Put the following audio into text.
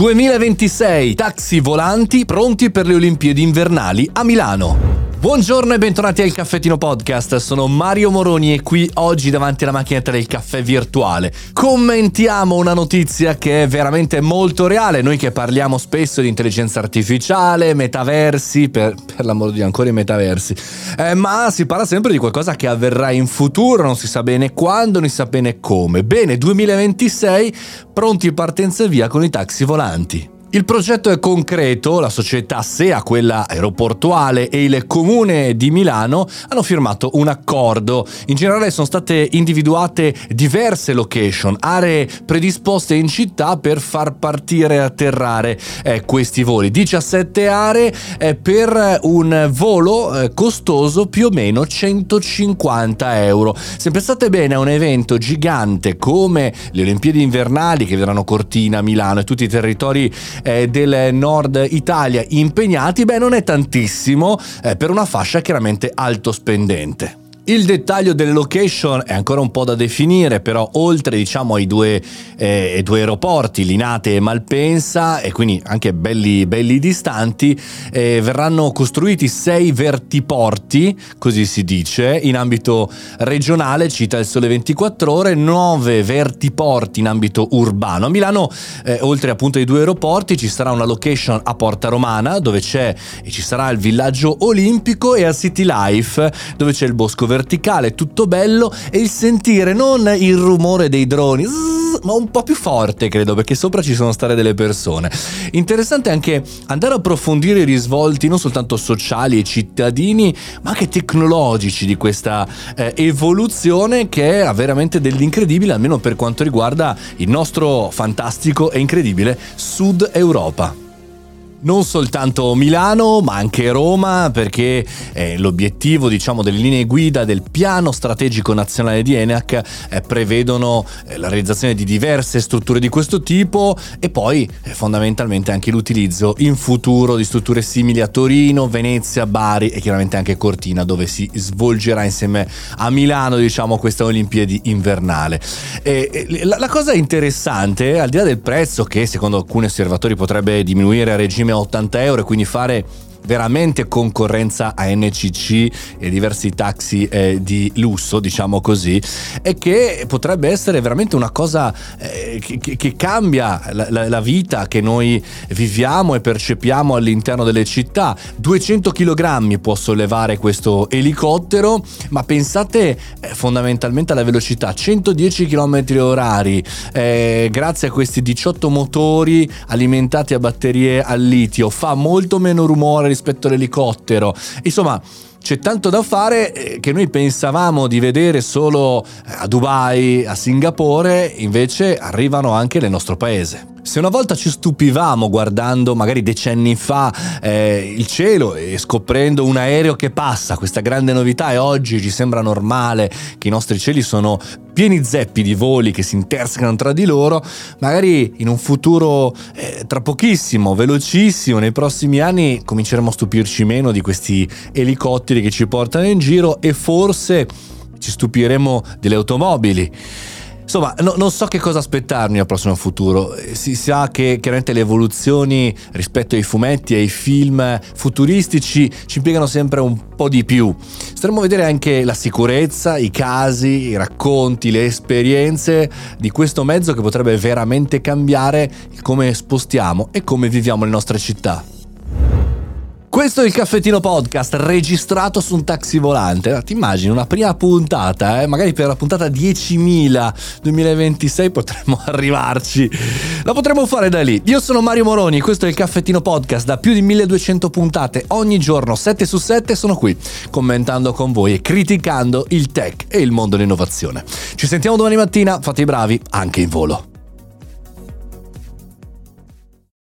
2026, taxi volanti pronti per le Olimpiadi invernali a Milano. Buongiorno e bentornati al Caffettino Podcast, sono Mario Moroni e qui oggi davanti alla macchinetta del caffè virtuale commentiamo una notizia che è veramente molto reale, noi che parliamo spesso di intelligenza artificiale, metaversi, per, per l'amor di Dio ancora i metaversi, eh, ma si parla sempre di qualcosa che avverrà in futuro, non si sa bene quando, non si sa bene come. Bene, 2026, pronti partenza e via con i taxi volanti. Il progetto è concreto, la società SEA, quella aeroportuale, e il comune di Milano hanno firmato un accordo. In generale sono state individuate diverse location, aree predisposte in città per far partire e atterrare eh, questi voli. 17 aree eh, per un volo eh, costoso più o meno 150 euro. Se pensate bene a un evento gigante come le Olimpiadi invernali che verranno Cortina, Milano e tutti i territori eh, del nord Italia impegnati, beh non è tantissimo eh, per una fascia chiaramente alto spendente. Il dettaglio delle location è ancora un po' da definire, però oltre diciamo ai due, eh, due aeroporti, Linate e Malpensa, e quindi anche belli, belli distanti, eh, verranno costruiti sei vertiporti, così si dice, in ambito regionale, cita il Sole 24 ore, nove vertiporti in ambito urbano. A Milano, eh, oltre appunto ai due aeroporti, ci sarà una location a Porta Romana, dove c'è e ci sarà il villaggio olimpico, e a City Life, dove c'è il bosco verticale verticale, tutto bello e il sentire non il rumore dei droni, ma un po' più forte credo perché sopra ci sono state delle persone. Interessante anche andare a approfondire i risvolti non soltanto sociali e cittadini, ma anche tecnologici di questa eh, evoluzione che ha veramente dell'incredibile, almeno per quanto riguarda il nostro fantastico e incredibile Sud Europa non soltanto Milano ma anche Roma perché eh, l'obiettivo diciamo delle linee guida del piano strategico nazionale di ENAC eh, prevedono eh, la realizzazione di diverse strutture di questo tipo e poi eh, fondamentalmente anche l'utilizzo in futuro di strutture simili a Torino, Venezia, Bari e chiaramente anche Cortina dove si svolgerà insieme a Milano diciamo questa Olimpiadi invernale. La, la cosa interessante al di là del prezzo che secondo alcuni osservatori potrebbe diminuire a regime a 80 euro e quindi fare veramente concorrenza a NCC e diversi taxi eh, di lusso, diciamo così, e che potrebbe essere veramente una cosa eh, che, che, cambia la, la, la, vita che noi viviamo e percepiamo all'interno delle città. 200 kg può sollevare questo elicottero, ma pensate eh, fondamentalmente alla velocità, 110 km orari, eh, grazie a questi 18 motori alimentati a batterie al litio, fa molto meno rumore rispetto all'elicottero. Insomma, c'è tanto da fare eh, che noi pensavamo di vedere solo eh, a Dubai, a Singapore, invece arrivano anche nel nostro paese. Se una volta ci stupivamo guardando magari decenni fa eh, il cielo e scoprendo un aereo che passa, questa grande novità e oggi ci sembra normale che i nostri cieli sono pieni zeppi di voli che si intersecano tra di loro, magari in un futuro eh, tra pochissimo, velocissimo, nei prossimi anni cominceremo a stupirci meno di questi elicotteri che ci portano in giro e forse ci stupiremo delle automobili. Insomma, no, non so che cosa aspettarmi al prossimo futuro. Si sa che chiaramente le evoluzioni rispetto ai fumetti e ai film futuristici ci impiegano sempre un po' di più. Staremo a vedere anche la sicurezza, i casi, i racconti, le esperienze di questo mezzo che potrebbe veramente cambiare come spostiamo e come viviamo le nostre città. Questo è il caffettino podcast registrato su un taxi volante. Ti immagini una prima puntata, eh? magari per la puntata 10.000 2026 potremmo arrivarci. La potremmo fare da lì. Io sono Mario Moroni, questo è il caffettino podcast da più di 1200 puntate. Ogni giorno 7 su 7 sono qui commentando con voi e criticando il tech e il mondo dell'innovazione. Ci sentiamo domani mattina, fate i bravi anche in volo.